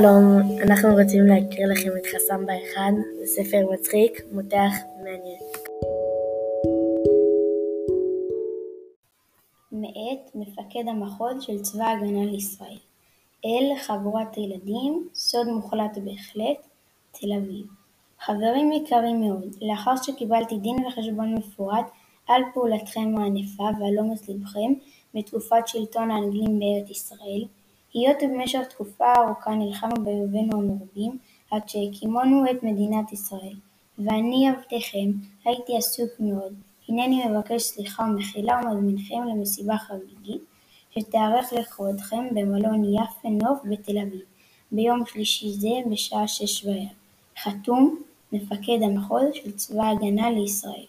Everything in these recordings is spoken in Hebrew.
שלום, אנחנו רוצים להקריא לכם את חסמבה 1, זה ספר מצחיק, מותח ומעניין. מאת מפקד המחוז של צבא ההגנה לישראל אל חבורת הילדים, סוד מוחלט בהחלט, תל אביב. חברים יקרים מאוד, לאחר שקיבלתי דין וחשבון מפורט על פעולתכם הענפה ועל אומץ בתקופת שלטון האנגלים בארץ ישראל, היות ובמשך תקופה ארוכה נלחמנו באויבינו המרובים עד שהקימונו את מדינת ישראל, ואני עבדכם הייתי עסוק מאוד, הנני מבקש סליחה ומחילה ומזמינכם למסיבה חגיגית שתיערך לכבודכם במלון יפה נוף בתל אביב, ביום שלישי זה בשעה שש בערב. חתום מפקד המחוז של צבא ההגנה לישראל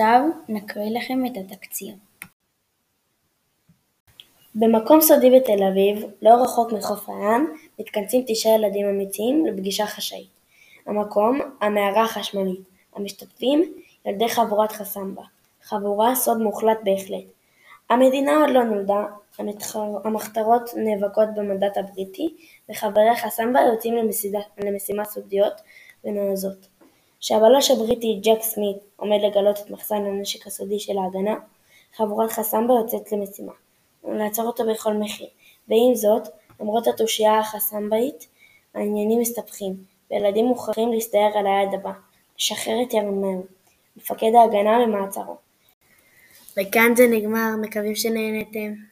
עכשיו נקריא לכם את התקציר. במקום סודי בתל אביב, לא רחוק מחוף הים, מתכנסים תשעה ילדים אמיצים לפגישה חשאית. המקום – המערה החשמלית. המשתתפים – ילדי חבורת חסמבה. חבורה סוד מוחלט בהחלט. המדינה עוד לא נולדה, המחתרות נאבקות במנדט הבריטי, וחברי חסמבה יוצאים למשימה סודיות ונועזות. שהבלש הבריטי ג'ק סמית עומד לגלות את מחסן הנשק הסודי של "ההגנה" חבורת חסמבה יוצאת למשימה ולעצור אותו בכל מחיר ועם זאת למרות התושייה החסמבאית העניינים מסתבכים וילדים מוכרחים להסתער על היד הבא לשחרר את ירמיהם, מפקד "ההגנה" ממעצרו. וכאן זה נגמר, מקווים שנהנתם.